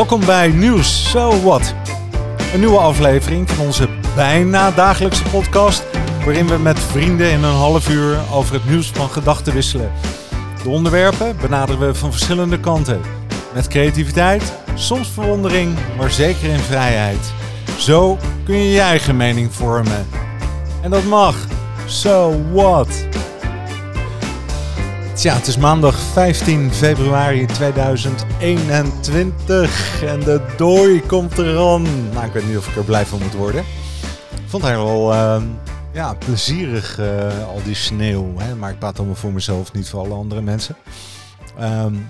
Welkom bij Nieuws So What. Een nieuwe aflevering van onze bijna dagelijkse podcast. Waarin we met vrienden in een half uur over het nieuws van gedachten wisselen. De onderwerpen benaderen we van verschillende kanten. Met creativiteit, soms verwondering, maar zeker in vrijheid. Zo kun je je eigen mening vormen. En dat mag. So what? Tja, het is maandag 15 februari 2021 en de dooi komt eraan. Nou, ik weet niet of ik er blij van moet worden. Ik vond het wel uh, ja, plezierig, uh, al die sneeuw. Hè? Maar ik praat allemaal voor mezelf, niet voor alle andere mensen. Um,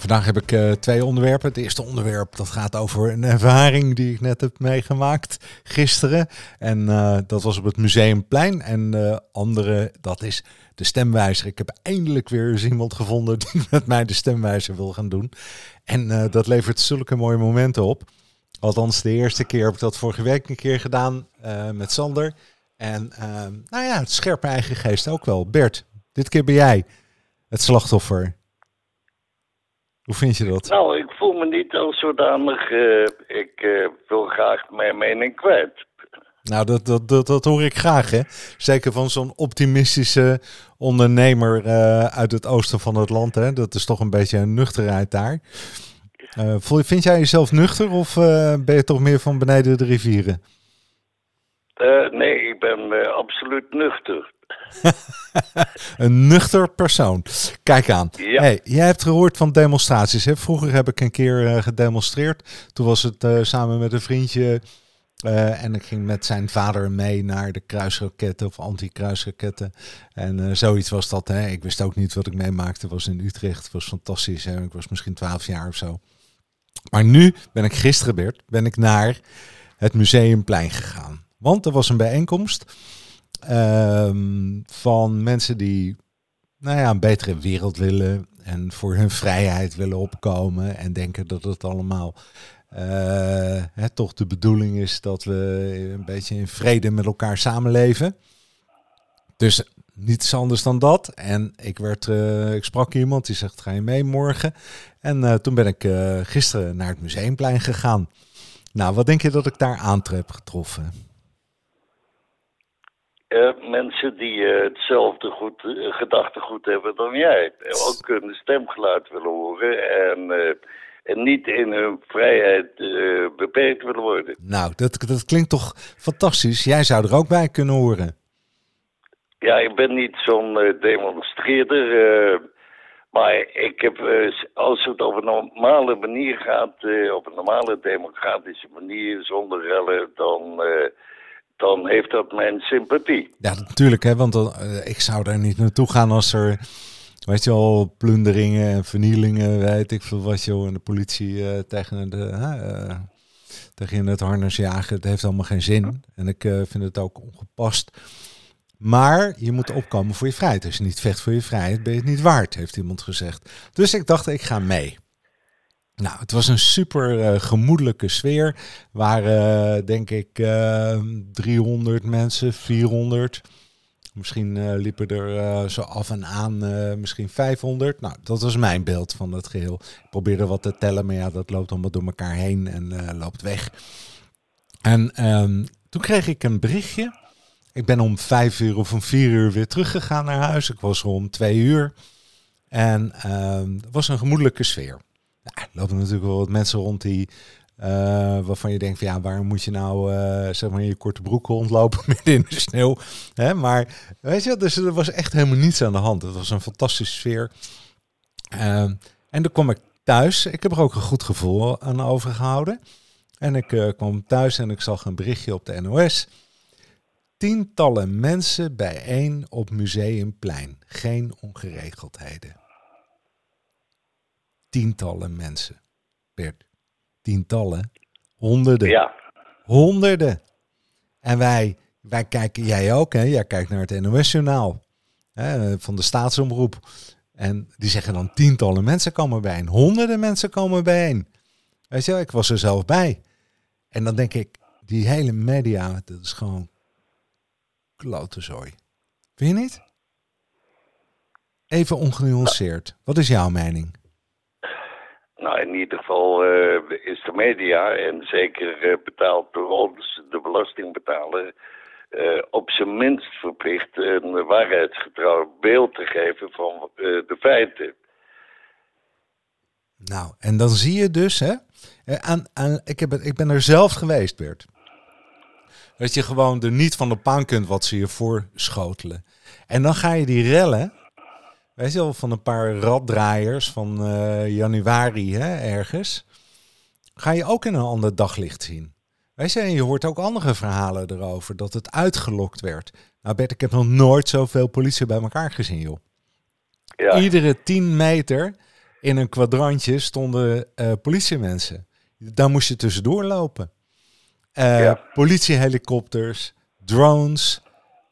vandaag heb ik uh, twee onderwerpen. Het eerste onderwerp dat gaat over een ervaring die ik net heb meegemaakt gisteren. En uh, dat was op het Museumplein. En de andere, dat is de stemwijzer. Ik heb eindelijk weer eens iemand gevonden die met mij de stemwijzer wil gaan doen. En dat levert zulke mooie momenten op. Althans, de eerste keer heb ik dat vorige week een keer gedaan met Sander. En nou ja, het scherpt mijn eigen geest ook wel. Bert, dit keer ben jij het slachtoffer. Hoe vind je dat? Nou, ik voel me niet als zodanig. Uh, ik uh, wil graag mijn mening kwijt. Nou, dat, dat, dat, dat hoor ik graag, hè? Zeker van zo'n optimistische ondernemer uh, uit het oosten van het land, hè? Dat is toch een beetje een nuchterheid daar. vind jij jezelf nuchter of ben je toch meer van beneden de rivieren? nee, ik ben absoluut nuchter. een nuchter persoon. Kijk aan. Ja. Hey, jij hebt gehoord van demonstraties. Hè? Vroeger heb ik een keer uh, gedemonstreerd. Toen was het uh, samen met een vriendje. Uh, en ik ging met zijn vader mee naar de kruisraketten of anti-kruisraketten. En zoiets was dat. Hè? Ik wist ook niet wat ik meemaakte. Was in Utrecht. Het was fantastisch. Hè? Ik was misschien 12 jaar of zo. Maar nu ben ik gisteren, Bert, ben ik naar het Museumplein gegaan. Want er was een bijeenkomst um, van mensen die nou ja, een betere wereld willen en voor hun vrijheid willen opkomen en denken dat het allemaal uh, hè, toch de bedoeling is dat we een beetje in vrede met elkaar samenleven. Dus niets anders dan dat. En ik, werd, uh, ik sprak iemand die zegt: Ga je mee morgen? En uh, toen ben ik gisteren naar het museumplein gegaan. Nou, wat denk je dat ik daar aantref heb getroffen? Uh, mensen die uh, hetzelfde goed, uh, gedachtegoed hebben dan jij. Ook hun stemgeluid willen horen en, en niet in hun vrijheid beperkt willen worden. Nou, dat, dat klinkt toch fantastisch. Jij zou er ook bij kunnen horen. Ja, ik ben niet zo'n demonstreerder. maar ik heb, als het op een normale manier gaat, op een normale democratische manier, zonder rellen, dan dan heeft dat mijn sympathie. Ja, natuurlijk, hè, want dan, uh, ik zou daar niet naartoe gaan als er, weet je al, plunderingen en vernielingen, weet ik veel wat, joh, en de politie uh, tegen, de, uh, tegen het harnas jagen. Het heeft allemaal geen zin. En ik vind het ook ongepast. Maar je moet opkomen voor je vrijheid. Als je niet vecht voor je vrijheid, ben je het niet waard, heeft iemand gezegd. Dus ik dacht, ik ga mee. Nou, het was een super uh, gemoedelijke sfeer. waren, uh, denk ik, uh, eh, 300 mensen, 400. Misschien liepen er zo af en aan misschien 500. Nou, dat was mijn beeld van het geheel. Ik probeerde wat te tellen, maar ja, dat loopt allemaal door elkaar heen en loopt weg. En um, toen kreeg ik een berichtje. Ik ben om vijf uur of om vier uur weer teruggegaan naar huis. Ik was er om twee uur. En um, het was een gemoedelijke sfeer. Er lopen natuurlijk wel wat mensen rond die. Uh, waarvan je denkt van ja, waarom moet je nou uh, zeg maar in je korte broek rondlopen midden in de sneeuw? Hè? Maar weet je, dus er was echt helemaal niets aan de hand. Het was een fantastische sfeer. Uh, en dan kwam ik thuis. Ik heb er ook een goed gevoel aan overgehouden. En ik uh, kwam thuis en ik zag een berichtje op de NOS. Tientallen mensen bijeen op Museumplein. Geen ongeregeldheden tientallen mensen. Bert, tientallen, honderden. Ja. Honderden. En wij, wij kijken, jij ook, hè? Jij kijkt naar het NOS-journaal van de staatsomroep. En die zeggen dan tientallen mensen komen bijeen. Honderden mensen komen bijeen. Weet je, ik was er zelf bij. En dan denk ik, die hele media, dat is gewoon klote zooi. Vind je niet? Even ongenuanceerd. Wat is jouw mening? Nou, in ieder geval is de media, en zeker betaald door ons, de belastingbetaler, op zijn minst verplicht een waarheidsgetrouw beeld te geven van de feiten. Nou, en dan zie je dus, hè, aan, aan, ik, heb ik ben er zelf geweest, Bert. Dat je gewoon er niet van de paan kunt wat ze je voorschotelen. En dan ga je die rellen, weet je wel, van een paar raddraaiers van uh, januari hè, ergens, ga je ook in een ander daglicht zien. Weet je, en je hoort ook andere verhalen erover, dat het uitgelokt werd. Nou Bert, ik heb nog nooit zoveel politie bij elkaar gezien, joh. Ja. Iedere tien meter in een kwadrantje stonden uh, politiemensen. Daar moest je tussendoor lopen. Uh, Politiehelikopters, drones.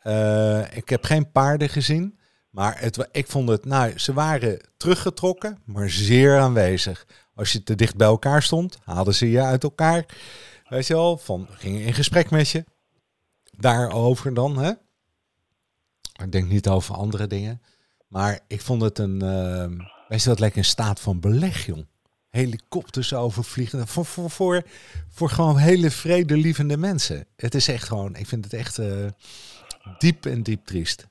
Uh, ik heb geen paarden gezien. Maar het, ik vond het, nou, ze waren teruggetrokken, maar zeer aanwezig. Als je te dicht bij elkaar stond, haalden ze je uit elkaar. Weet je wel, van, gingen in gesprek met je. Daarover dan, hè. Ik denk niet over andere dingen. Maar ik vond het een, uh, weet je wat, lekker een staat van beleg, jong helikopters overvliegen. Voor, voor, voor, gewoon hele vredelievende mensen. Het is echt gewoon, ik vind het echt uh, diep en diep triest.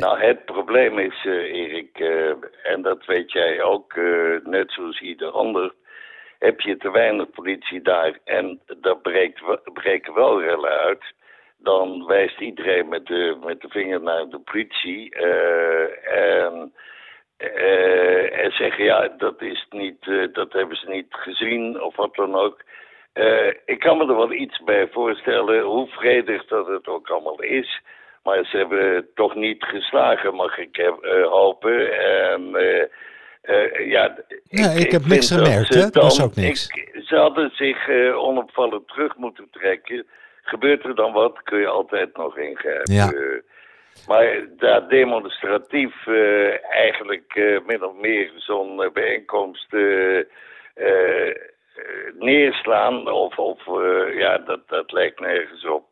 Nou, het probleem is, uh, Erik, uh, en dat weet jij ook, net zoals ieder ander, heb je te weinig politie daar en daar breekt, breken wel rellen uit, dan wijst iedereen met de, met de vinger naar de politie. en en zeggen, ja, dat, is niet, dat hebben ze niet gezien of wat dan ook. Ik kan me er wel iets bij voorstellen, hoe vredig dat het ook allemaal is. Maar ze hebben toch niet geslagen, mag ik hopen. En ja, ja, ik, ik heb niks gemerkt, hè? Dat was ook niks. Ik, ze hadden zich onopvallend terug moeten trekken. Gebeurt er dan wat, kun je altijd nog ingrijpen. Ja. Maar daar demonstratief uh, eigenlijk uh, min of meer zo'n uh, bijeenkomst neerslaan, of, of ja, dat, dat lijkt nergens op.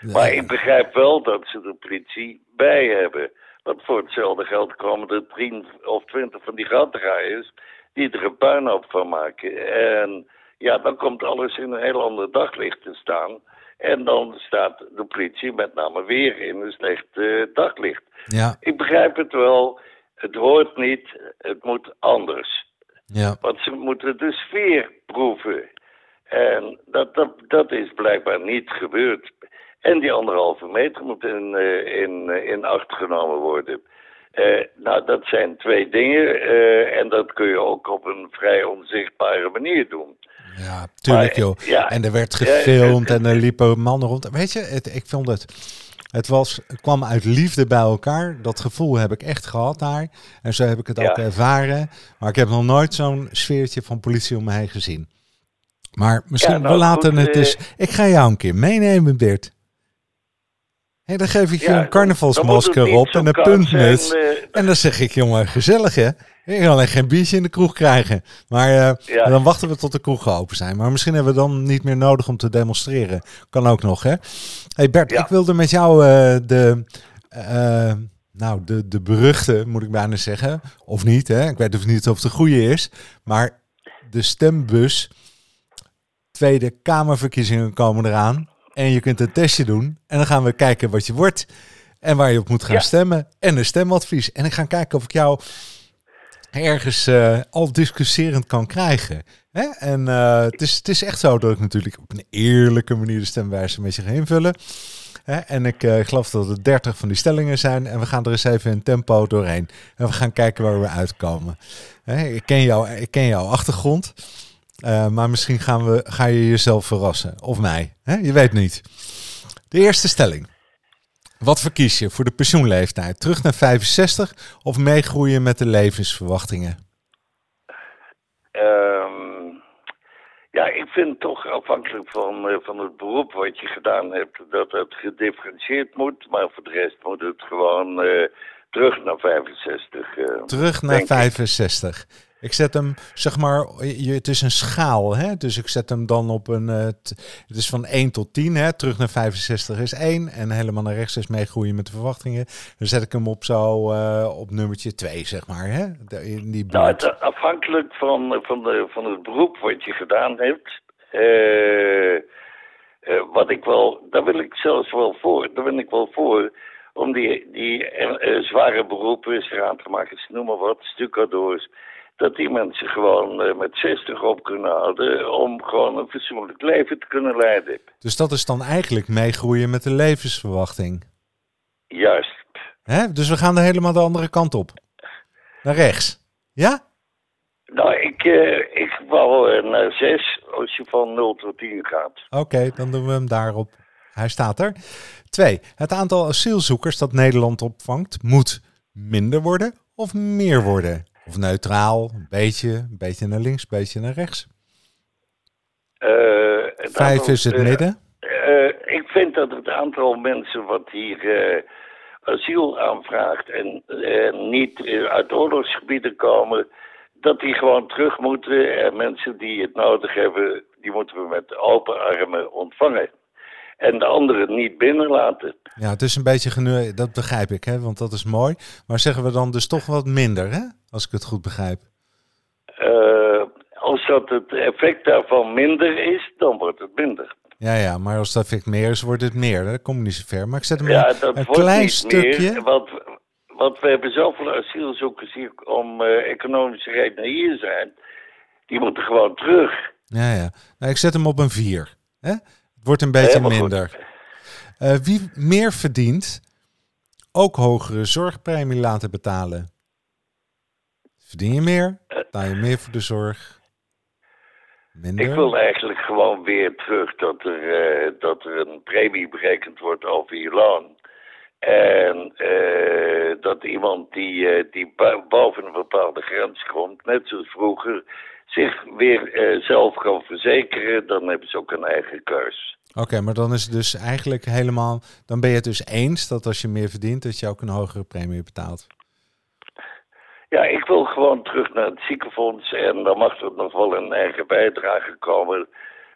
Maar ik begrijp wel dat ze de politie bij hebben. Want voor hetzelfde geld komen er tien of twintig van die raddraaiers die er een puinhoop van maken. En ja, dan komt alles in een heel ander daglicht te staan. En dan staat de politie met name weer in een slecht uh, daglicht. Ja. Ik begrijp het wel. Het hoort niet. Het moet anders. Ja. Want ze moeten de sfeer proeven. En dat, dat, dat is blijkbaar niet gebeurd. En die anderhalve meter moet in, uh, in, uh, in acht genomen worden. Uh, nou, dat zijn twee dingen. en dat kun je ook op een vrij onzichtbare manier doen. Ja, tuurlijk joh. En er werd gefilmd en er liepen mannen rond. Weet je, het, ik vond het... Het, was, het kwam uit liefde bij elkaar. Dat gevoel heb ik echt gehad daar. En zo heb ik het ook ervaren. Maar ik heb nog nooit zo'n sfeertje van politie om heen gezien. Maar misschien, nou, we laten het dus... Ik ga jou een keer meenemen, Bert. Hey, dan geef ik je een carnavalsmasker op en een puntmuts. Uh, en dan zeg ik, jongen, gezellig hè. Ik kan alleen geen biertje in de kroeg krijgen. Maar uh, dan wachten we tot de kroegen open zijn. Maar misschien hebben we dan niet meer nodig om te demonstreren. Kan ook nog, hè? hey Bert, ik wilde met jou uh, de, nou, de, de beruchte, moet ik bijna zeggen. Of niet, hè? Ik weet niet of het de goede is. Maar de stembus. Tweede Kamerverkiezingen komen eraan. En je kunt een testje doen. En dan gaan we kijken wat je wordt. En waar je op moet gaan stemmen. En een stemadvies. En ik ga kijken of ik jou ergens uh, al discussieerend kan krijgen. Hè? En uh, het, is, het is echt zo dat ik natuurlijk op een eerlijke manier de stemwijze met je ga invullen. Hè? En ik uh, geloof dat er 30 van die stellingen zijn. En we gaan er eens even in tempo doorheen. En we gaan kijken waar we uitkomen. Hè? Ik, ken jou, ik ken jouw achtergrond. Maar misschien gaan we, ga je jezelf verrassen. Of mij. Hè? Je weet niet. De eerste stelling. Wat verkies je voor de pensioenleeftijd? Terug naar 65 of meegroeien met de levensverwachtingen? Um, ja, ik vind toch afhankelijk van, uh, van het beroep wat je gedaan hebt, dat het gedifferentieerd moet. Maar voor de rest moet het gewoon uh, terug naar 65. Uh, terug naar 65. Ik zet hem, zeg maar, je, het is een schaal, hè? dus ik zet hem dan op een, uh, het is van 1 tot 10, hè? terug naar 65 is 1 en helemaal naar rechts is meegroeien met de verwachtingen. Dan zet ik hem op zo uh, op nummertje 2, zeg maar. Hè? In die nou, het, afhankelijk van, van, de, van het beroep wat je gedaan hebt, uh, wat ik wel, daar wil ik zelfs wel voor, daar ben ik wel voor om die, die zware beroepen, straatmakers, noem maar wat, stucadoors dat die mensen gewoon uh, met 60 op kunnen houden om gewoon een fatsoenlijk leven te kunnen leiden. Dus dat is dan eigenlijk meegroeien met de levensverwachting? Juist. Hè? Dus we gaan er helemaal de andere kant op. Naar rechts. Ja? Nou, ik, uh, ik wou uh, naar 6 als je van 0 tot 10 gaat. Oké, dan doen we hem daarop. Hij staat er. Twee, het aantal asielzoekers dat Nederland opvangt moet minder worden of meer worden? Of neutraal, een beetje, een beetje naar links, een beetje naar rechts? Uh, Vijf is het uh, midden? Uh, ik vind dat het aantal mensen wat hier asiel aanvraagt en niet uit oorlogsgebieden komen, dat die gewoon terug moeten. En mensen die het nodig hebben, die moeten we met open armen ontvangen en de anderen niet binnenlaten. Ja, het is een beetje genu, dat begrijp ik, hè, want dat is mooi. Maar zeggen we dan dus toch wat minder, hè, als ik het goed begrijp? Uh, als dat het effect daarvan minder is, dan wordt het minder. Ja, ja, maar als dat effect meer is, wordt het meer. Dat komt niet zo ver. Maar ik zet hem ja, een, klein stukje. Meer, want, want we hebben zoveel asielzoekers hier om uh, economische redenen hier zijn. Die moeten gewoon terug. Ja, ja. Nou, ik zet hem op een 4. Hè? Wordt een beetje minder. Uh, wie meer verdient, ook hogere zorgpremie laten betalen. Verdien je meer, betaal je meer voor de zorg. Minder. Ik wil eigenlijk gewoon weer terug dat er, uh, dat er een premie berekend wordt over je loon. En uh, dat iemand die, die boven een bepaalde grens komt, net zoals vroeger, zich weer uh, zelf kan verzekeren, dan hebben ze ook een eigen keus. Oké, maar dan is het dus eigenlijk helemaal. Dan ben je het dus eens dat als je meer verdient, dat je ook een hogere premie betaalt. Ja, ik wil gewoon terug naar het ziekenfonds en dan mag er nog wel een eigen bijdrage komen.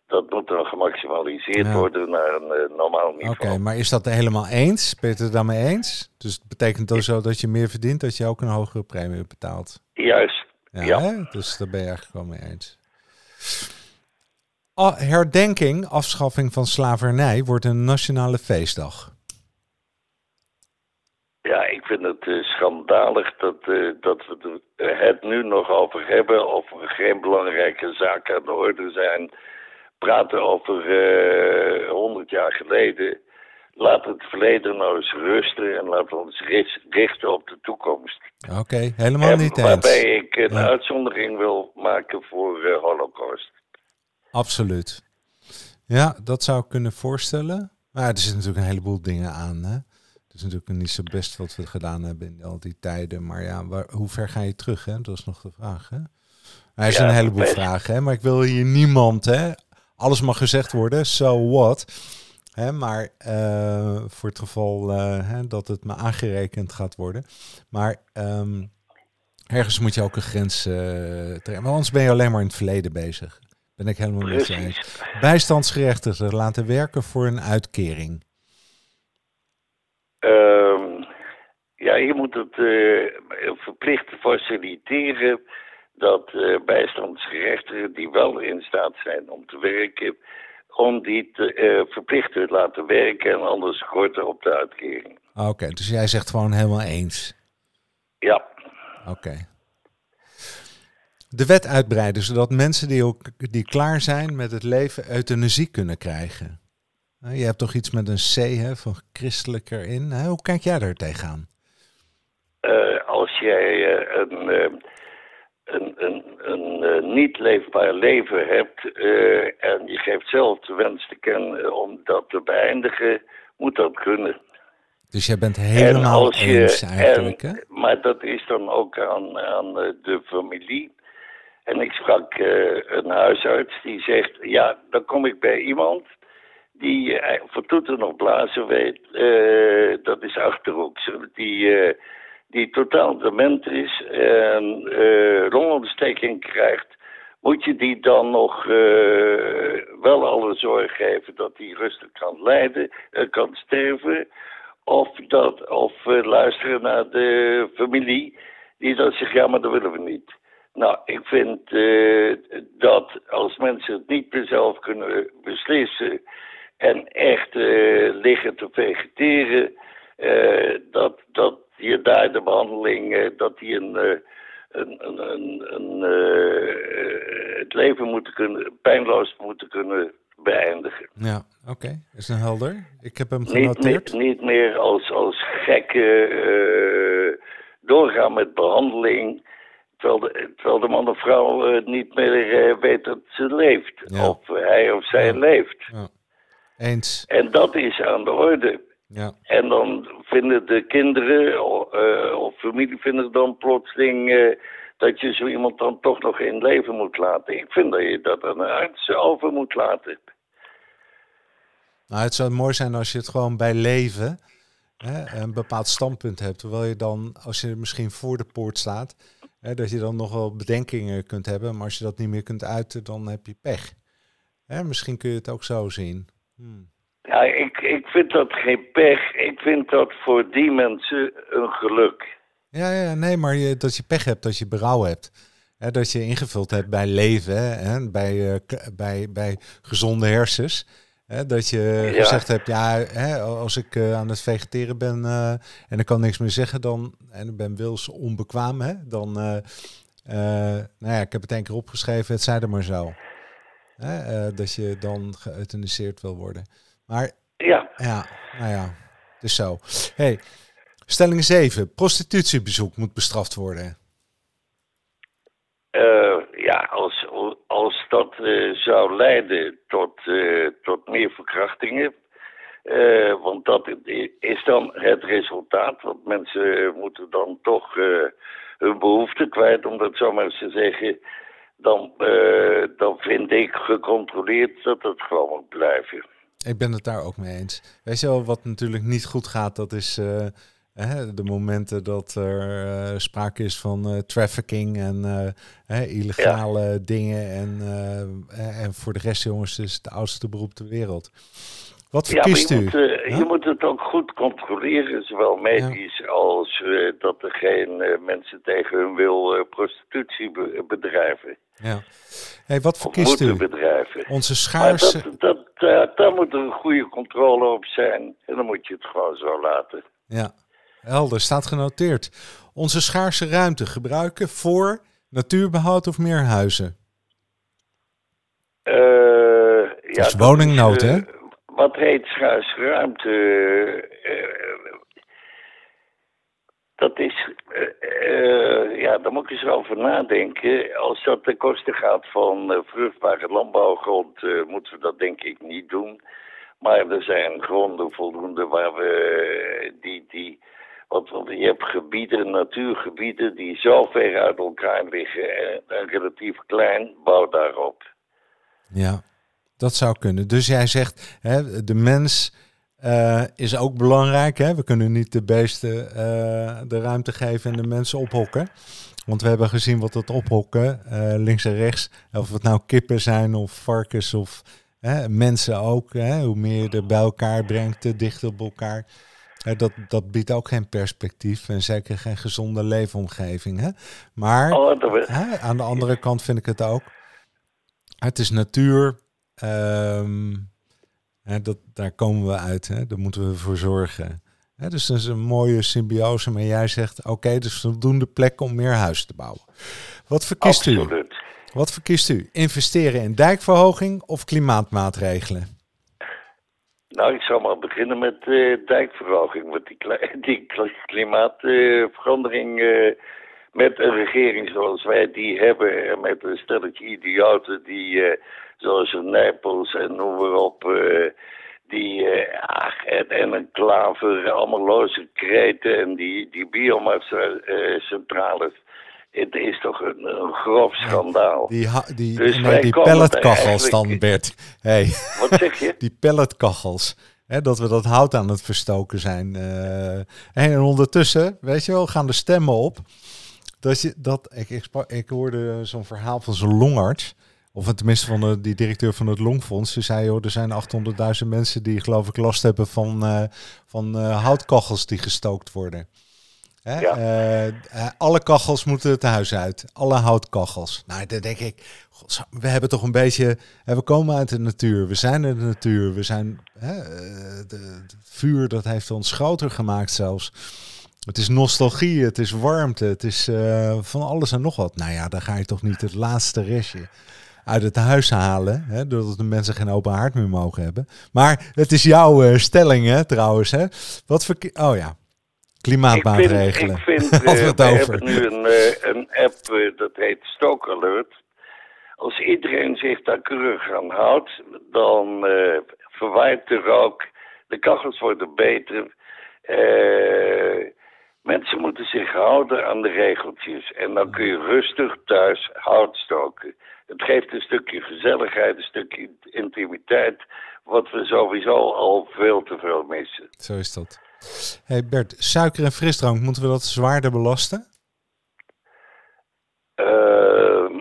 Dat moet dan gemaximaliseerd worden naar een uh, normaal niveau. Oké, maar is dat helemaal eens? Ben je het er dan mee eens? Dus het betekent dan zo dat je meer verdient, dat je ook een hogere premie betaalt? Juist. Ja, dus daar ben je eigenlijk wel mee eens. Herdenking, afschaffing van slavernij, wordt een nationale feestdag. Ja, ik vind het uh, schandalig dat, uh, dat we het nu nog over hebben. Of er geen belangrijke zaken aan de orde zijn. Praten over uh, 100 jaar geleden. Laat het verleden nou eens rusten en laten we ons richten op de toekomst. Oké, helemaal niet eens. Waarbij ik een uitzondering wil maken voor uh, Holocaust. Absoluut. Ja, dat zou ik kunnen voorstellen. Maar er zitten natuurlijk een heleboel dingen aan. Hè? Het is natuurlijk niet zo best wat we gedaan hebben in al die tijden. Maar ja, waar, hoe ver ga je terug? Hè? Dat is nog de vraag. Hè? Er zijn een heleboel vragen, hè? maar ik wil hier niemand. Hè? Alles mag gezegd worden, so what? Hè, maar uh, voor het geval uh, hè, dat het me aangerekend gaat worden. Maar um, ergens moet je ook een grens uh, trekken. Maar anders ben je alleen maar in het verleden bezig. Ben ik helemaal je eens. Bijstandsgerechtigden laten werken voor een uitkering. Um, ja, je moet het verplicht faciliteren dat bijstandsgerechtigden die wel in staat zijn om te werken om die te, uh, verplicht te laten werken en anders korter op de uitkering. Oké, dus jij zegt gewoon helemaal eens? Ja. Oké. De wet uitbreiden, zodat mensen die, ook, die klaar zijn met het leven euthanasie kunnen krijgen. Je hebt toch iets met een C hè, van christelijk erin. Hoe kijk jij daar tegenaan? Uh, als jij uh, een een, een, een uh, niet leefbaar leven hebt uh, en je geeft zelf de wens te kennen om dat te beëindigen, moet dat kunnen. Dus jij bent helemaal je, eens eigenlijk, hè? Maar dat is dan ook aan, aan uh, de familie. En ik sprak een huisarts die zegt, ja, dan kom ik bij iemand die voor toeten nog blazen weet, dat is Achterhoek. Die die totaal dement is en uh, longontsteking krijgt, moet je die dan nog uh, wel alle zorg geven dat hij rustig kan lijden, uh, kan sterven? Of, dat, of luisteren naar de familie die dan zegt, ja, maar dat willen we niet. Nou, ik vind dat als mensen het niet meer zelf kunnen beslissen en echt liggen te vegeteren, dat, dat je daar de behandeling, dat die een een, een, een, uh, het leven moeten kunnen, pijnloos moeten kunnen beëindigen. Ja, oké. Okay. Is een helder? Ik heb hem genoteerd. Niet, niet, meer als, als gekke uh, doorgaan met behandeling... Terwijl de, terwijl de man of vrouw uh, niet meer weet dat ze leeft. Ja. Of hij of zij ja. leeft. Ja. Eens. En dat is aan de orde. Ja. En dan vinden de kinderen uh, of familie vinden dan plotseling uh, dat je zo iemand dan toch nog in leven moet laten. Ik vind dat je dat aan een arts over moet laten. Nou, het zou mooi zijn als je het gewoon bij leven hè, een bepaald standpunt hebt. Terwijl je dan, als je misschien voor de poort staat, hè, dat je dan nog wel bedenkingen kunt hebben. Maar als je dat niet meer kunt uiten, dan heb je pech. Hè, misschien kun je het ook zo zien. Hmm. Ja, ik, ik vind dat geen pech. Ik vind dat voor die mensen een geluk. Ja, ja nee, maar je, dat je pech hebt, dat je berouw hebt. Hè, dat je ingevuld hebt bij leven, hè, bij, uh, bij, bij gezonde hersens. Hè, dat je ja. gezegd hebt, ja, hè, als ik uh, aan het vegeteren ben uh, en ik kan niks meer zeggen, dan, en ik ben wils onbekwaam, hè, dan, nou ja, ik heb het één keer opgeschreven, het zei er maar zo. Hè, dat je dan geëuthaniseerd wil worden. Maar ja, ja nou ja, dus zo. Hey, stelling 7. Prostitutiebezoek moet bestraft worden. Uh, ja, als, als dat uh, zou leiden tot, uh, tot meer verkrachtingen. want dat is dan het resultaat. Want mensen moeten dan toch hun behoeften kwijt, om dat zo maar eens te zeggen. Dan, dan vind ik gecontroleerd dat het gewoon moet blijven. Ik ben het daar ook mee eens. Weet je wel, wat natuurlijk niet goed gaat, dat is uh, hè, de momenten dat er uh, sprake is van uh, trafficking en illegale ja. dingen. En, en voor de rest, jongens, is het oudste beroep ter wereld. Wat verkiest ja, je u? Moet, je moet het ook goed controleren, zowel medisch ja. als dat er geen mensen tegen hun wil prostitutie bedrijven. Ja. Hey, wat verkiest u? bedrijven. Onze schaarse... Dat, dat, daar moet er een goede controle op zijn. En dan moet je het gewoon zo laten. Ja, helder. Staat genoteerd. Onze schaarse ruimte gebruiken voor natuurbehoud of meer huizen? Ja, dat is woningnood, hè? Wat heet schaarse ruimte? Uh, dat is, uh, ja, daar moet ik eens over nadenken. Als dat ten koste gaat van vruchtbare landbouwgrond, moeten we dat denk ik niet doen. Maar er zijn gronden voldoende waar we die, die, want, want je hebt gebieden, natuurgebieden die zo ver uit elkaar liggen en, en relatief klein, bouw daarop. Ja, dat zou kunnen. Dus jij zegt, hè, de mens uh, is ook belangrijk. Hè? We kunnen niet de beesten uh, de ruimte geven en de mensen ophokken. Want we hebben gezien wat het ophokken, uh, links en rechts, of het nou kippen zijn of varkens of mensen ook. Hè? Hoe meer je er bij elkaar brengt, te dichter op elkaar. dat, dat biedt ook geen perspectief en zeker geen gezonde leefomgeving. Hè? Maar oh, aan de andere kant vind ik het ook. Het is natuur. Um, Hè, dat, daar komen we uit, hè? daar moeten we voor zorgen. Hè, dus dat is een mooie symbiose, maar jij zegt, oké, okay, dus voldoende plek om meer huizen te bouwen. Wat verkiest Absoluut. u? Wat verkiest u? Investeren in dijkverhoging of klimaatmaatregelen? Nou, ik zou maar beginnen met uh, dijkverhoging. Want die, die klimaatverandering uh, met een regering zoals wij die hebben... en met een stelletje idioten die... Een Nijpels en noem maar op. Uh, die, uh, ach, en, en, een klaver, allemaal loze kreten en die, die biomassa-centrales. het is toch een, een grof schandaal. Die, die, dus nee, die pelletkachels dan, Bert. Hey. Wat zeg je? die pelletkachels. Hè, dat we dat hout aan het verstoken zijn. Eh, en ondertussen, weet je wel, gaan de stemmen op. Dat je, dat, ik, ik hoorde zo'n verhaal van zo'n longarts. Of tenminste van de, die directeur van het Longfonds. Ze zei, joh, er zijn 800.000 mensen die geloof ik last hebben van, eh, van eh, houtkachels die gestookt worden. Hè? Ja. Eh, alle kachels moeten het huis uit. Alle houtkachels. Nou, dan denk ik, we hebben toch een beetje... hè, we komen uit de natuur. We zijn in de natuur. We zijn... Hè, de, het vuur, dat heeft ons groter gemaakt zelfs. Het is nostalgie, het is warmte, het is van alles en nog wat. Nou ja, dan ga je toch niet het laatste restje uit het huis halen, hè, doordat de mensen geen open haard meer mogen hebben. Maar het is jouw eh, stelling, hè, trouwens. Hè? Wat voor... Oh ja, klimaatmaatregelen. Ik vind, ik vind eh, het over. hebben nu een, eh, een app, dat heet Stoke Alert. Als iedereen zich daar keurig aan houdt, dan verwaait de rook, de kachels worden beter. Mensen moeten zich houden aan de regeltjes. En dan kun je rustig thuis hout stoken. Het geeft een stukje gezelligheid, een stukje intimiteit, wat we sowieso al veel te veel missen. Zo is dat. Hey Bert, suiker en frisdrank, moeten we dat zwaarder belasten? Ehm,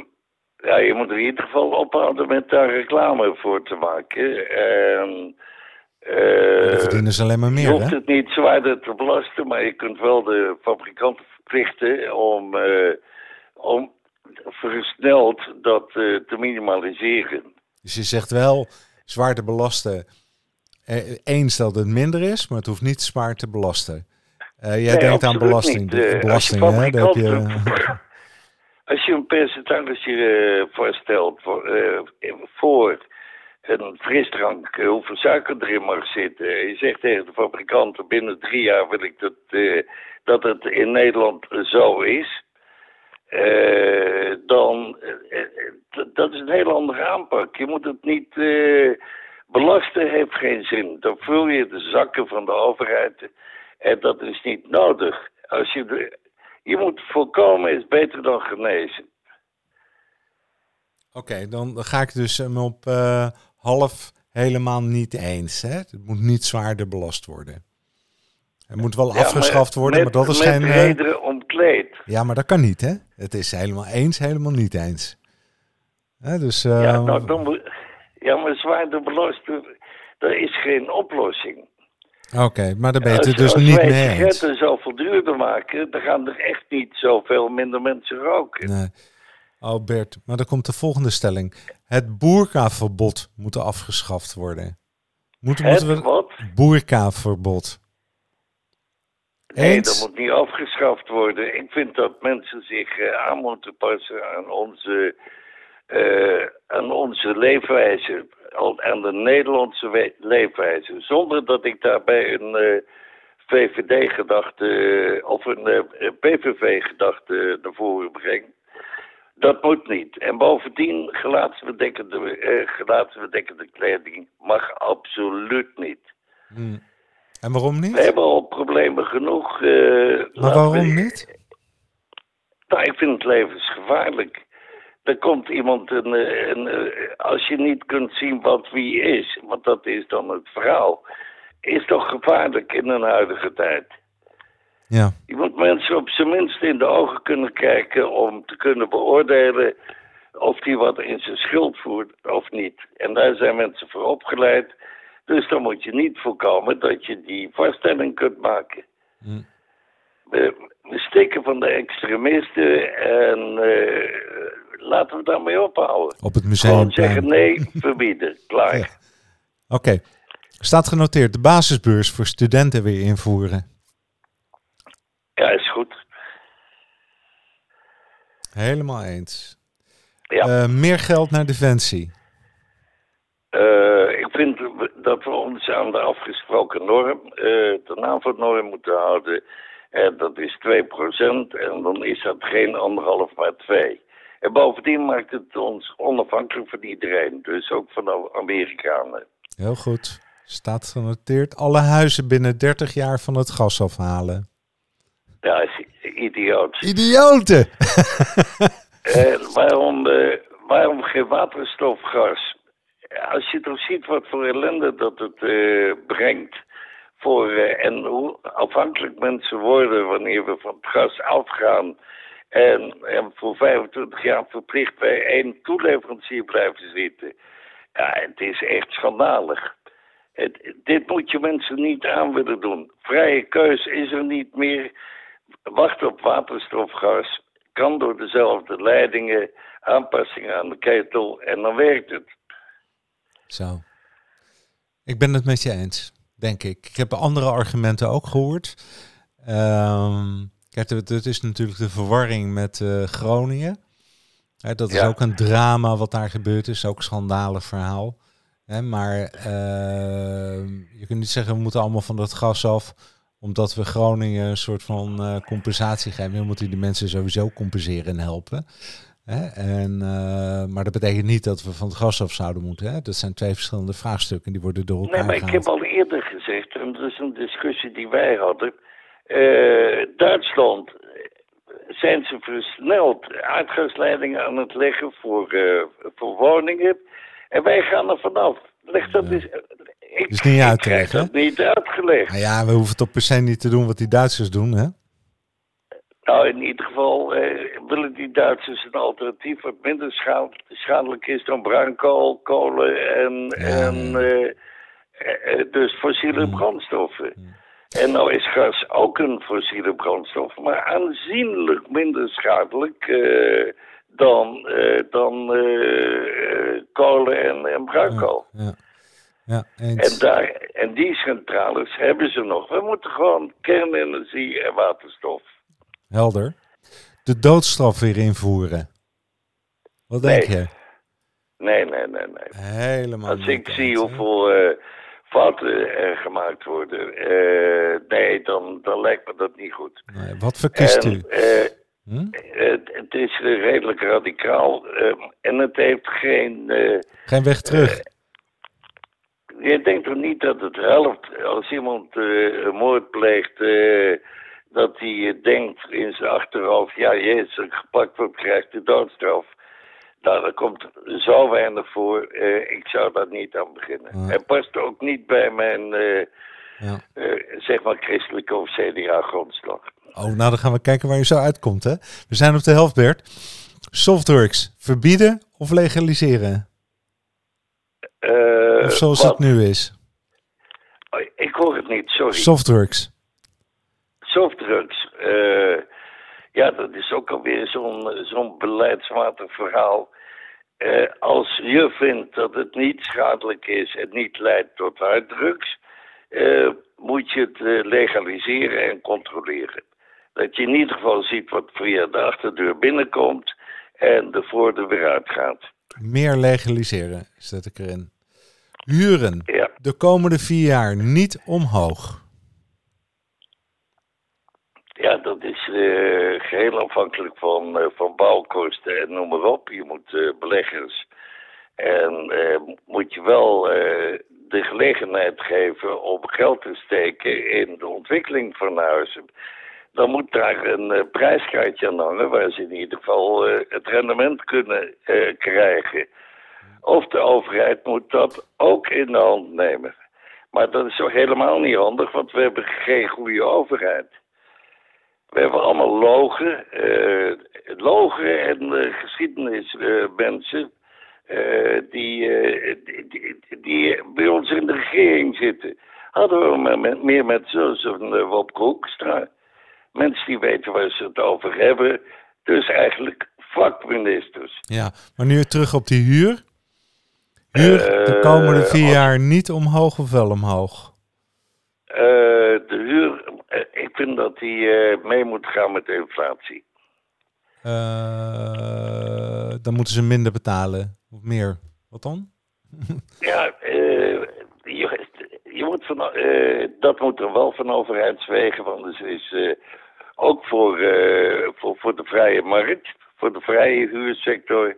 ja, je moet er in ieder geval ophouden met daar reclame voor te maken. En, eh, Dan verdienen ze alleen maar je meer, hoeft hè? het niet zwaarder te belasten, maar je kunt wel de fabrikanten verplichten om, eh, om versneld dat eh, te minimaliseren. Dus je zegt wel zwaar te belasten. Eh, eens dat het minder is, maar het hoeft niet zwaar te belasten. Eh, jij Nee, denkt aan belasting. De- Eh, belasting, als je hè? Je, Als je een percentage eh, voorstelt voor, eh, voor een frisdrank, eh, hoeveel suiker erin mag zitten. Je zegt tegen de fabrikanten, binnen drie jaar wil ik dat, eh, dat het in Nederland zo is. Eh, dan, eh, eh, dat is een hele andere aanpak. Je moet het niet belasten, heeft geen zin. Dan vul je de zakken van de overheid en dat is niet nodig. Als je, de, je moet voorkomen is beter dan genezen. Oké, dan ga ik dus hem op half helemaal niet eens. Hè? Het moet niet zwaarder belast worden. Het moet wel Ja, afgeschaft worden, met, maar dat is met geen... redenen omkleed. Ja, maar dat kan niet, hè? Het is helemaal eens, helemaal niet eens. Hè, dus, Ja, nou, dan ja, maar zwaarder dat is geen oplossing. Oké, maar daar ben je als, het dus als niet mee eens. sigaretten zoveel duurder maken, dan gaan er echt niet zoveel minder mensen roken. Nee. Oh Bert, maar dan komt de volgende stelling. Het boerkaverbod moet afgeschaft worden. Moeten, Het moeten we... wat? Boerkaverbod. Nee, dat moet niet afgeschaft worden. Ik vind dat mensen zich eh, aan moeten passen aan onze, eh, aan onze leefwijze. Aan de Nederlandse leefwijze. Zonder dat ik daarbij een eh, VVD-gedachte of een PVV-gedachte naar voren breng. Dat moet niet. En bovendien, gelaatsbedekkende, gelaatsbedekkende kleding mag absoluut niet. Hmm. En waarom We niet? hebben al problemen genoeg. eh, Maar waarom we- niet? Nou, ik vind het levensgevaarlijk. Er komt iemand, een, eh, een, eh, als je niet kunt zien wat wie is, want dat is dan het verhaal, is toch gevaarlijk in een huidige tijd. Ja, Je moet mensen op zijn minst in de ogen kunnen kijken om te kunnen beoordelen of die wat in zijn schuld voert of niet. En daar zijn mensen voor opgeleid. Dus dan moet je niet voorkomen dat je die vaststelling kunt maken. Hm. We, we stikken van de extremisten en eh, laten we daarmee ophouden. op het Gewoon zeggen nee, verbieden. Klaar. Ja. Oké, staat genoteerd. De basisbeurs voor studenten weer invoeren. Ja, is goed. Helemaal eens. Ja. Eh, meer geld naar Defensie. Eh, dat we ons aan de afgesproken norm, eh de NAVO-norm moeten houden. En dat is 2%. En dan is dat geen anderhalf, maar 2. En bovendien maakt het ons onafhankelijk van iedereen. Dus ook van de Amerikanen. Heel goed. Staat genoteerd. Alle huizen binnen 30 jaar van het gas afhalen. Ja, is idioot. Idioten! En waarom, eh, waarom geen waterstofgas? Als je toch ziet wat voor ellende dat het brengt. Voor, en hoe afhankelijk mensen worden wanneer we van het gas afgaan. En, en voor 25 jaar verplicht bij één toeleverancier blijven zitten. Ja, het is echt schandalig. Dit moet je mensen niet aan willen doen. Vrije keus is er niet meer. Wacht op waterstofgas. Kan door dezelfde leidingen. Aanpassingen aan de ketel. En dan werkt het. Zo. Ik ben het met je eens, denk ik. Ik heb andere argumenten ook gehoord. Um, kijk, het is natuurlijk de verwarring met uh, Groningen. dat is ook een drama wat daar gebeurd is. Ook een schandalig verhaal. Hè, maar uh, je kunt niet zeggen we moeten allemaal van dat gas af omdat we Groningen een soort van uh, compensatie geven. Dan moeten die mensen sowieso compenseren en helpen. Hè? En, uh, maar dat betekent niet dat we van het gas af zouden moeten. Hè? Dat zijn twee verschillende vraagstukken die worden door elkaar Nee, maar ik heb al eerder gezegd, en dat is een discussie die wij hadden. Uh, Duitsland zijn ze versneld aardgasleidingen aan het leggen voor, voor woningen. En wij gaan er vanaf. Leg dat is, ik, niet dat niet uitgelegd. Nou ja, we hoeven toch per se niet te doen wat die Duitsers doen, hè? Nou, in ieder geval eh, willen die Duitsers een alternatief wat minder schadelijk is dan bruinkool, kolen en, en uh, uh, dus fossiele mm. brandstoffen. Mm. En nou is gas ook een fossiele brandstof, maar aanzienlijk minder schadelijk dan, uh, dan kolen en, en bruinkool. Ja, ja. en, daar, en die centrales hebben ze nog. We moeten gewoon kernenergie en waterstof. Helder. De doodstraf weer invoeren. Wat denk je? Nee, nee, nee, nee. Helemaal Als ik zie hoeveel uh, fouten er gemaakt worden, nee, dan, dan lijkt me dat niet goed. Nee, wat verkiest u? Hm? Het, is redelijk radicaal ehm, en het heeft geen... Geen weg terug. Je denkt toch niet dat het helpt als iemand uh, een moord pleegt... dat hij denkt in zijn achterhoofd... ja, jezus, gepakt wordt, krijgt de doodstraf. Nou, er komt zo weinig voor. ik zou daar niet aan beginnen. Ja. Het past ook niet bij mijn... Ja. zeg maar christelijke of CDA-grondslag. Oh, nou dan gaan we kijken waar je zo uitkomt. Hè? We zijn op de helft, Bert. Softworks, verbieden of legaliseren? Of zoals het nu is? Oh, ik hoor het niet, sorry. Softworks. Softdrugs. Uh, ja, dat is ook alweer zo'n zo'n beleidsmatig verhaal. Uh, als je vindt dat het niet schadelijk is en niet leidt tot harddrugs, moet je het legaliseren en controleren. Dat je in ieder geval ziet wat via de achterdeur binnenkomt en de voordeur weer uitgaat. Meer legaliseren, zet ik erin. Huren ja. de komende vier jaar niet omhoog. Ja, dat is uh, geheel afhankelijk van, uh, van bouwkosten en noem maar op. Je moet uh, beleggers. En moet je wel de gelegenheid geven om geld te steken in de ontwikkeling van huizen dan moet daar een prijskaartje aan hangen waar ze in ieder geval het rendement kunnen krijgen. Of de overheid moet dat ook in de hand nemen. Maar dat is toch helemaal niet handig, want we hebben geen goede overheid. We hebben allemaal logen, logen en geschiedenismensen die, die, die, bij ons in de regering zitten. Hadden we maar met, meer met zo'n Kroekstra. Mensen die weten waar ze het over hebben. Dus eigenlijk vakministers. Ja, maar nu terug op die huur. Huur de komende eh, vier jaar niet omhoog of wel omhoog? Uh, de huur, vind dat die mee moet gaan met de inflatie. dan moeten ze minder betalen. Of meer. Wat dan? ja, je, je moet van, dat moet er wel van overheidswegen. Want dus is ook voor, voor, voor de vrije markt, voor de vrije huursector,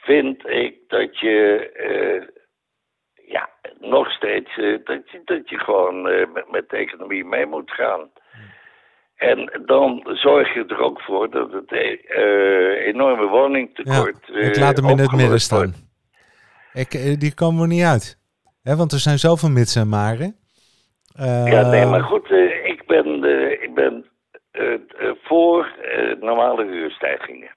vind ik dat je ja, nog steeds dat, je, dat je gewoon met, met de economie mee moet gaan. En dan zorg je er ook voor dat het uh, enorme woningtekort. Ja, ik laat hem in het midden staan. Ik, die komen er niet uit. Hè, want er zijn zoveel mits en maren. ja, nee, maar goed, ik ben, ik ben voor normale huurstijgingen.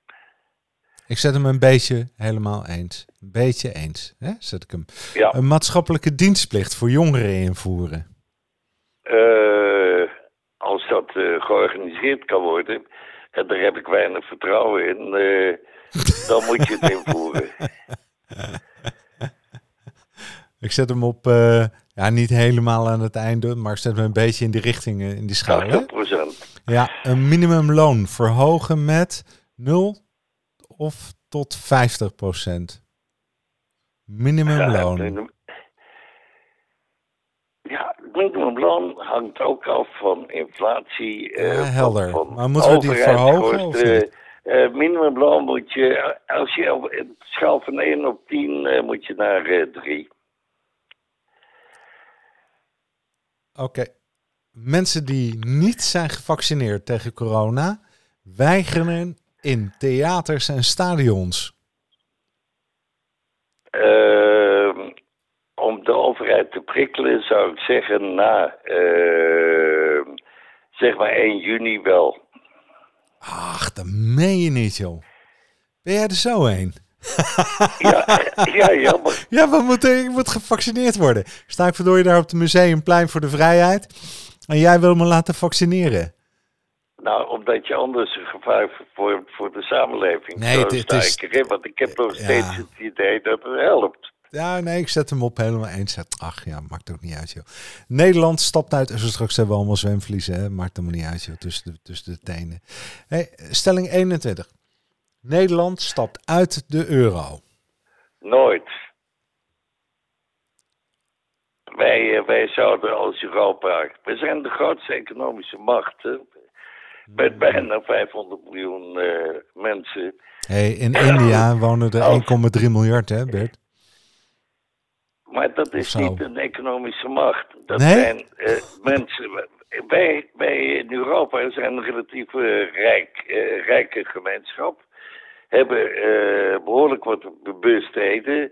Ik zet hem een beetje helemaal eens. Een beetje eens, hè? zet ik hem. Ja. Een maatschappelijke dienstplicht voor jongeren invoeren. Uh, als dat uh, georganiseerd kan worden, en daar heb ik weinig vertrouwen in, uh, dan moet je het invoeren. Ik zet hem op, ja, niet helemaal aan het einde, maar ik zet hem een beetje in die richting, in die schaal. 80%. Ja, een minimumloon verhogen met 0 of tot 50 procent? Minimumloon. Ja, minimumloon hangt ook af van inflatie. Uh, helder. Van, maar moeten we die verhogen? Of uh, minimumloon moet je, als je op een schaal van 1 op 10 uh, moet je naar 3. Oké. Mensen die niet zijn gevaccineerd tegen corona weigeren in theaters en stadions? Uh, om de overheid te prikkelen zou ik zeggen na uh, zeg maar 1 juni wel. Ach, dat meen je niet, joh. Ben jij er zo een? ja, ja, jammer. Ja, we moeten, ik moet gevaccineerd worden. Sta ik verdorie daar op het Museumplein voor de Vrijheid. En jij wil me laten vaccineren. Nou, omdat je anders een gevaar voor, voor de samenleving nee, het, is, Want ik heb nog steeds het idee dat het helpt. Ja, nee, ik zet hem op helemaal eens. Ach ja, maakt ook niet uit, joh. Nederland stapt uit. Zo straks hebben we allemaal zwemvliezen, hè? Maakt helemaal niet uit, joh. Tussen de, tussen de tenen. Hey, stelling 21. Nederland stapt uit de euro. Nooit. Wij, eh, wij zouden als Europa. We zijn de grootste economische macht. Hè? Met bijna 500 miljoen uh, mensen. Hey, in India wonen er 1,3 miljard, hè Bert? Maar dat is niet een economische macht. Dat nee? zijn uh, mensen. Wij, wij in Europa zijn een relatief uh, rijk, rijke gemeenschap. Hebben behoorlijk wat bewustheden.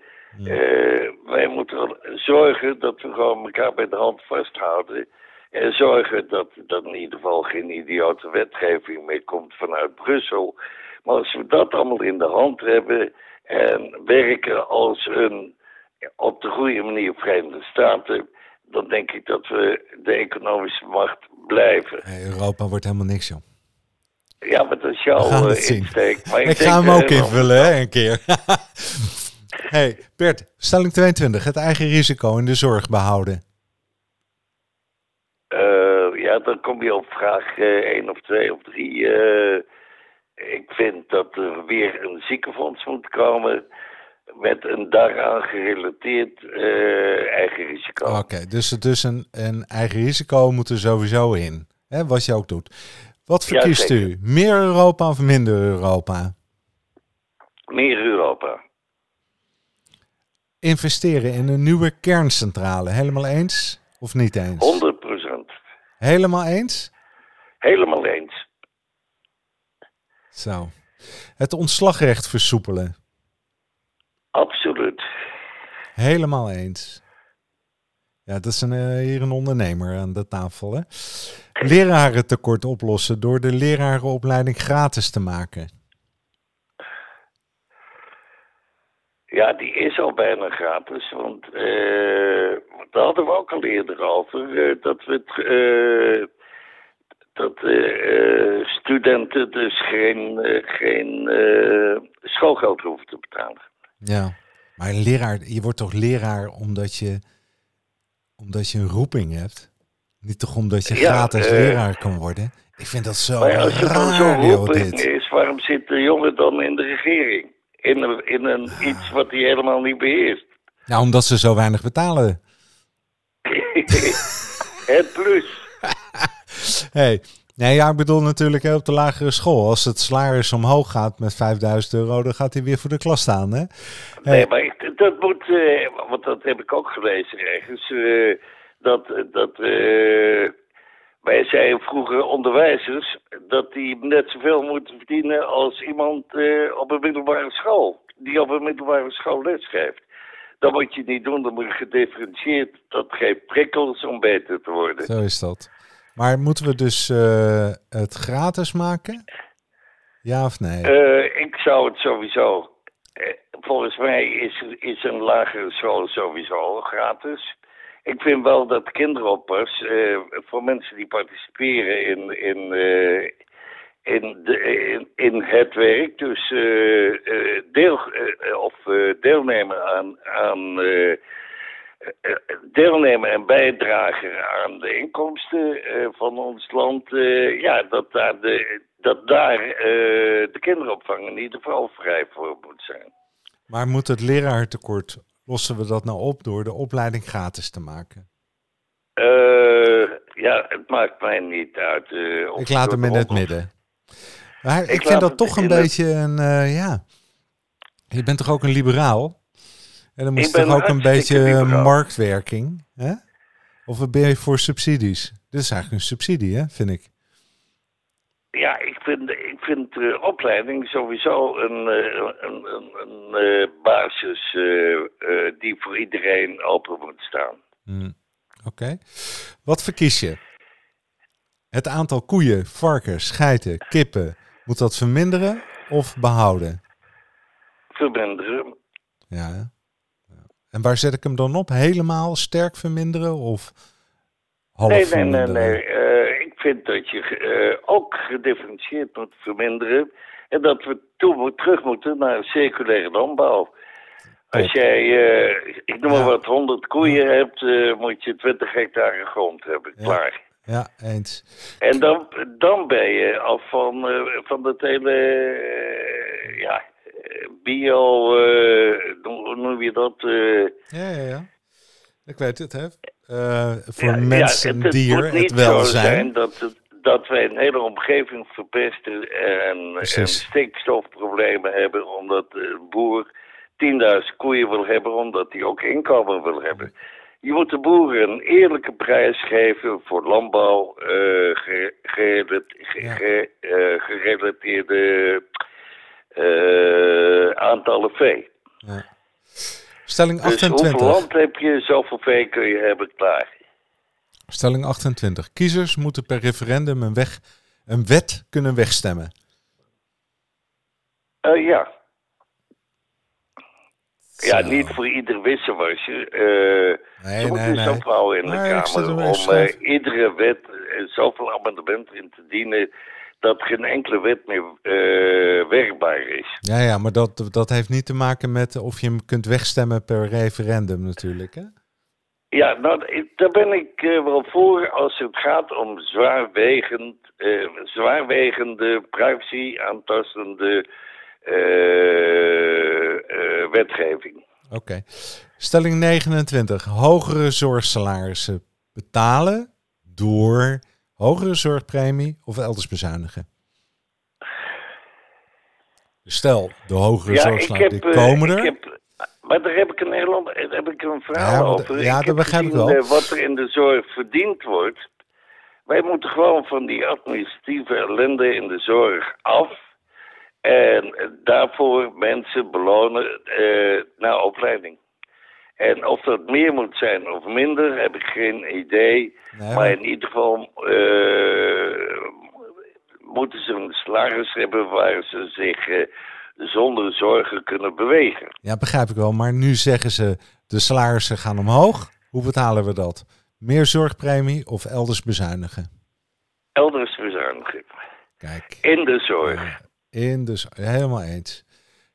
wij moeten zorgen dat we gewoon elkaar bij de hand vasthouden. En zorgen dat, dat in ieder geval geen idiote wetgeving meer komt vanuit Brussel. Maar als we dat allemaal in de hand hebben en werken als een op de goede manier Verenigde Staten, dan denk ik dat we de economische macht blijven. Europa wordt helemaal niks, joh. Ja, maar dat is jouw uh, insteek. Maar ik, ik ga hem ook invullen, hè, een keer. hey, Bert, stelling 22. Het eigen risico in de zorg behouden. Ja, dan kom je op vraag uh, eh, 1 of 2 of 3. Uh, eh, ik vind dat er weer een ziekenfonds moet komen met een daaraan gerelateerd eigen risico. Oké, dus, dus een, een eigen risico moet er sowieso in, hè, wat je ook doet. Wat verkiest u? Meer Europa of minder Europa? Meer Europa. Investeren in een nieuwe kerncentrale, helemaal eens of niet eens? 100 Helemaal eens? Helemaal eens. Zo. Het ontslagrecht versoepelen. Absoluut. Helemaal eens. Ja, dat is een, uh, hier een ondernemer aan de tafel. Hè? Lerarentekort oplossen door de lerarenopleiding gratis te maken. Ja, die is al bijna gratis. Want uh, daar hadden we ook al eerder over. Uh, dat we het, uh, dat studenten dus geen, geen schoolgeld hoeven te betalen. Ja, maar leraar, je wordt toch leraar omdat je, omdat je een roeping hebt? Niet toch omdat je gratis leraar kan worden? Ik vind dat zo maar als zo'n roeping is, waarom zit de jongen dan in de regering? in een, in een iets wat hij helemaal niet beheerst. Nou, omdat ze zo weinig betalen. het plus. hey, nee, ja, ik bedoel natuurlijk op de lagere school. Als het salaris omhoog gaat met 5000 euro, dan gaat hij weer voor de klas staan, hè? Nee, maar dat moet, uh, want dat heb ik ook gelezen ergens, uh, dat, dat uh, Wij zeiden vroeger onderwijzers dat die net zoveel moeten verdienen als iemand eh, op een middelbare school. Die op een middelbare school lesgeeft. Dat moet je niet doen, dan moet je gedifferentieerd. Dat geeft prikkels om beter te worden. Zo is dat. Maar moeten we dus eh, het gratis maken? Ja of nee? Eh, ik zou het sowieso. eh, volgens mij is, is een lagere school sowieso gratis. Ik vind wel dat kinderoppas eh, voor mensen die participeren in, in, in, de, in, in het werk, dus deel, of deelnemen aan eh, eh, bijdragen aan de inkomsten eh, van ons land, eh, ja, dat daar, de, dat daar eh, de kinderopvang in ieder geval vrij voor moet zijn. Maar moet het leraartekort, lossen we dat nou op door de opleiding gratis te maken? Ja, het maakt mij niet uit. Ik laat hem in het midden. Maar ik, Ik vind dat toch een het- beetje een, ja. Je bent toch ook een liberaal? En dan moet je toch ook een beetje liberaal. marktwerking, hè? Of ben je voor subsidies? Dit is eigenlijk een subsidie, hè, vind ik. Ja, ik vind, ik vind de opleiding sowieso een, eh, een, een, een eh, basis eh, eh, die voor iedereen open moet staan. Hm, Oké. Wat verkies je? Het aantal koeien, varkens, geiten, kippen, moet dat verminderen of behouden? Verminderen. Ja. En waar zet ik hem dan op? Helemaal sterk verminderen of half Nee, nee, nee, verminderen? nee. Eh, ik vind dat je eh, ook gedifferentieerd moet verminderen. En dat we toe, moet- terug moeten naar circulaire landbouw. Als jij, eh, ik noem maar Ja. wat, 100 koeien hebt, moet je 20 hectare grond hebben. Ja. Klaar. Ja, eens. En dan, dan ben je af van, van dat hele, ja, bio, eh, hoe noem je dat? eh, Ja, ja, ja. Ik weet het, hè. Eh, voor ja, mens ja, en het, het dier het niet zo welzijn. zijn dat, het- dat wij een hele omgeving verpesten en, stikstofproblemen hebben omdat een boer 10.000 koeien wil hebben omdat hij ook inkomen wil hebben. Je moet de boeren een eerlijke prijs geven voor landbouw, ge- ge- eh, gerelateerde eh, aantallen vee. Ja. Stelling Dus hoeveel 28. land heb je, zoveel vee kun je hebben klaar. Stelling 28. Kiezers moeten per referendum een, weg, een wet kunnen wegstemmen. Eh, ja. Ja, niet voor ieder wisselwasje. Eh Nee, nee, dus nee. in de Kamer om iedere wet zoveel amendementen in te dienen dat geen enkele wet meer eh, werkbaar is. Ja, ja, maar dat, dat heeft niet te maken met of je hem kunt wegstemmen per referendum natuurlijk. Hè? Ja, nou, daar ben ik eh, wel voor als het gaat om zwaarwegend, eh, zwaarwegende privacy aantastende eh, wetgeving. Oké. Stelling 29. Hogere zorgsalarissen betalen door hogere zorgpremie of elders bezuinigen. Stel, de hogere Ja, die eh, komen er. heb, maar daar heb ik een heel ander- daar heb ik een verhaal Ja, over. ja, ik dat begrijp ik wel. eh, wat er in de zorg verdiend wordt. Wij moeten gewoon van die administratieve ellende in de zorg af. En daarvoor mensen belonen eh, naar opleiding. En of dat meer moet zijn of minder, heb ik geen idee. Nee, maar in ieder geval eh, moeten ze een salaris hebben waar ze zich eh, zonder zorgen kunnen bewegen. Ja, begrijp ik wel. Maar nu zeggen ze, de salarissen gaan omhoog. Hoe betalen we dat? Meer zorgpremie of elders bezuinigen? Elders bezuinigen. Kijk, In de zorg. In dus helemaal eens.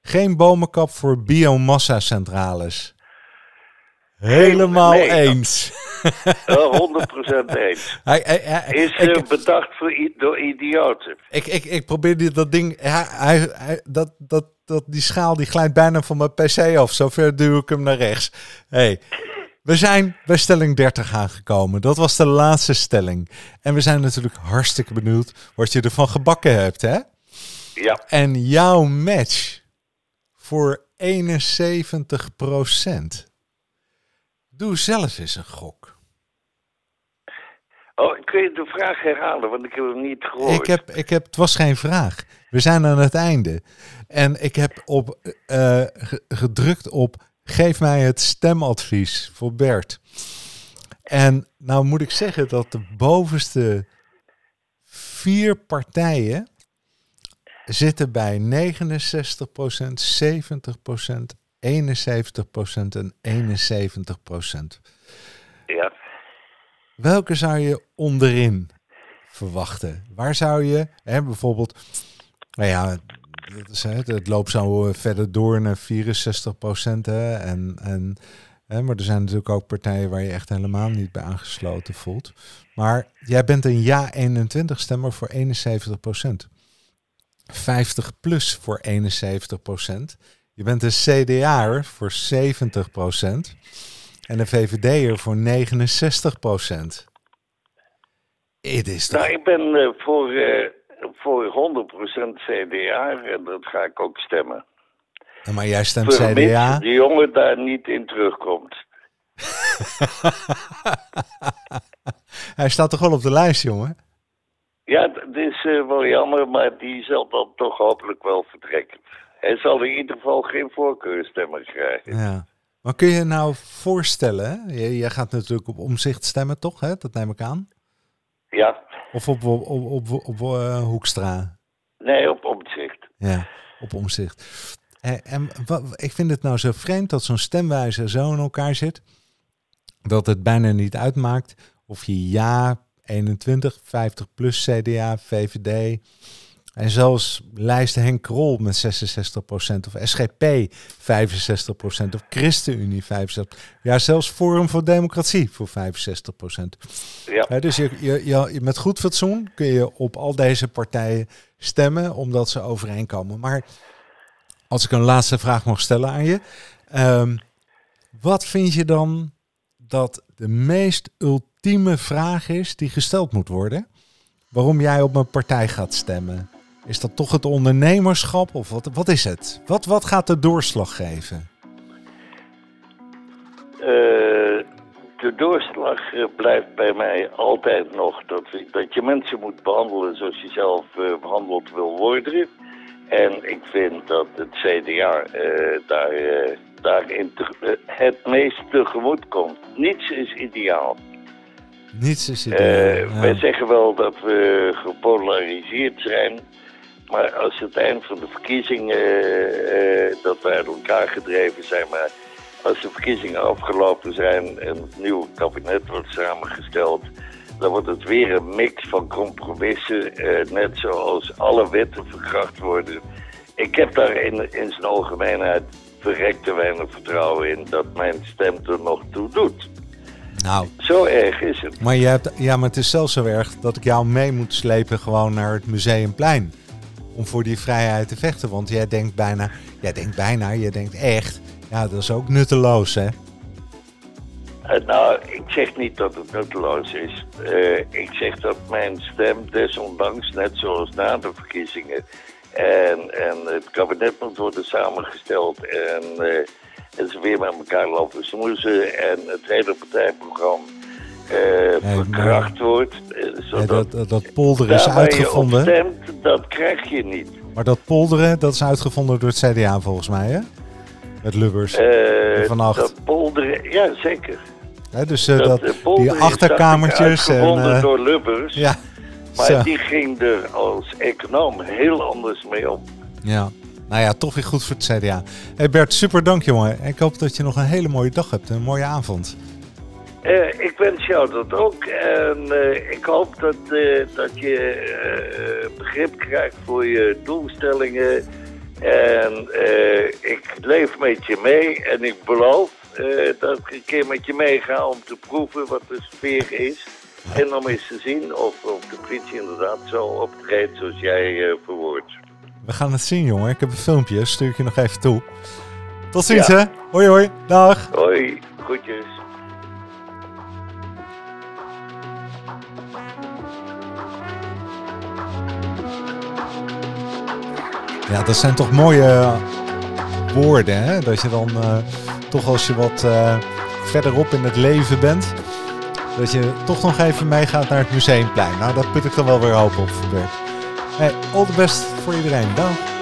Geen bomenkap voor biomassa-centrales. Helemaal nee. eens. Wel 100% eens. Hij, hij, hij- Is ik, bedacht voor, door idioten. ik, ik, ik probeer die, dat ding. Hij, hij, dat, dat, dat, die schaal die glijdt bijna van mijn PC af. Zover duw ik hem naar rechts. Hey, we zijn bij stelling 30 aangekomen. Dat was de laatste stelling. En we zijn natuurlijk hartstikke benieuwd wat je ervan gebakken hebt, hè? Ja, En jouw match voor 71 Doe zelf eens een gok. Oh, kun je de vraag herhalen, want ik heb hem niet gehoord. Ik heb, ik heb, het was geen vraag. We zijn aan het einde. En ik heb op, eh, ge- gedrukt op geef mij het stemadvies voor Bert. En nou moet ik zeggen dat de bovenste vier partijen zitten bij 69%, 70%, 71% en 71%. Ja. Welke zou je onderin verwachten? Waar zou je, hè, bijvoorbeeld, nou ja, het, is, hè, het loopt zo verder door naar 64 procent. En, en, hè, maar er zijn natuurlijk ook partijen waar je echt helemaal niet bij aangesloten voelt. Maar jij bent een ja 21 stemmer voor 71 procent. 50 plus voor 71 procent. Je bent een CDA'er voor 70 procent. En een VVD'er voor 69 procent. Het is toch... Nou, ik ben eh, voor, eh, voor 100% CDA en dat ga ik ook stemmen. Maar jij stemt Vermits CDA. die jongen daar niet in terugkomt. Hij staat toch wel op de lijst, jongen? Ja, dat is eh, wel jammer, maar die zal dan toch hopelijk wel vertrekken. Hij zal in ieder geval geen voorkeurstemmer krijgen. Ja. Maar kun je nou voorstellen? Je- jij gaat natuurlijk op omzicht stemmen, toch? Hè? Dat neem ik aan. Ja, Of op, op, op, op, op eh, Hoekstra. nee, op omzicht. Ja, op omzicht. En, en ik vind het nou zo vreemd dat zo'n stemwijzer zo in elkaar zit. Dat het bijna niet uitmaakt of je ja 21, 50 plus CDA, VVD. En zelfs lijst Henk Krol met 66% of SGP 65% of ChristenUnie 65%. Ja, zelfs Forum voor Democratie voor 65%. Ja, dus je, je, je, met goed fatsoen kun je op al deze partijen stemmen omdat ze overeenkomen. Maar als ik een laatste vraag mag stellen aan je. ehm, wat vind je dan dat de meest ultieme vraag is die gesteld moet worden? Waarom jij op een partij gaat stemmen? Is dat toch het ondernemerschap of wat, wat is het? Wat, wat gaat de doorslag geven? Eh, de doorslag eh, blijft bij mij altijd nog dat, dat je mensen moet behandelen zoals je zelf eh, behandeld wil worden. En ik vind dat het CDA eh, daar, daarin te- het meest tegemoet komt. Niets is ideaal. Niets is het. Eh, Wij zeggen wel dat we gepolariseerd zijn. Maar als het eind van de verkiezingen eh, dat we uit elkaar gedreven zijn, maar als de verkiezingen afgelopen zijn en het nieuwe kabinet wordt samengesteld, dan wordt het weer een mix van compromissen, eh, net zoals alle wetten verkracht worden. Ik heb daar in, in zijn algemeenheid verrekte weinig vertrouwen in dat mijn stem er nog toe doet. nou, Zo erg is het. Maar je hebt, ja, maar het is zelfs zo erg dat ik jou mee moet slepen gewoon naar het Museumplein. Om voor die vrijheid te vechten. Want jij denkt bijna, jij denkt bijna, je denkt echt. Ja, dat is ook nutteloos, hè? Eh, nou, ik zeg niet dat het nutteloos is. Eh, ik zeg dat mijn stem desondanks, net zoals na de verkiezingen... en, en het kabinet moet worden samengesteld... en, en ze weer met elkaar lopen smoezen... en het hele partijprogramma eh, maar- verkracht wordt. eh, Ja, zodat dat, dat, polderen is uitgevonden. stemt, dat krijg je niet. Maar dat polderen, dat is uitgevonden door het CDA volgens mij, hè? Met Lubbers. Acht. Dat polderen, ja zeker. Hè, dus Dat, die achterkamertjes en... door Lubbers. ja, Maar zo. die ging er als econoom heel anders mee om. ja. Nou ja, toch weer goed voor het CDA. Hey Bert, super dank jongen. Ik hoop dat je nog een hele mooie dag hebt. Een mooie avond. Eh, ik wens jou dat ook. En eh, ik hoop dat, eh, dat je begrip krijgt voor je doelstellingen. En ik leef met je mee. En ik beloof dat ik een keer met je meega om te proeven wat de sfeer is. En om eens te zien of, of de politie inderdaad zo optreedt zoals jij verwoordt. We gaan het zien, jongen. Ik heb een filmpje, stuur ik je nog even toe. Tot ziens, Ja. hè? Hoi, hoi. Dag. Hoi, groetjes. Ja, dat zijn toch mooie woorden, hè? Dat je dan eh, toch als je wat eh, verderop in het leven bent, dat je toch nog even meegaat naar het Museumplein. Nou, daar put ik dan wel weer hoop op, Bert. Hey, all the best voor iedereen. Dag.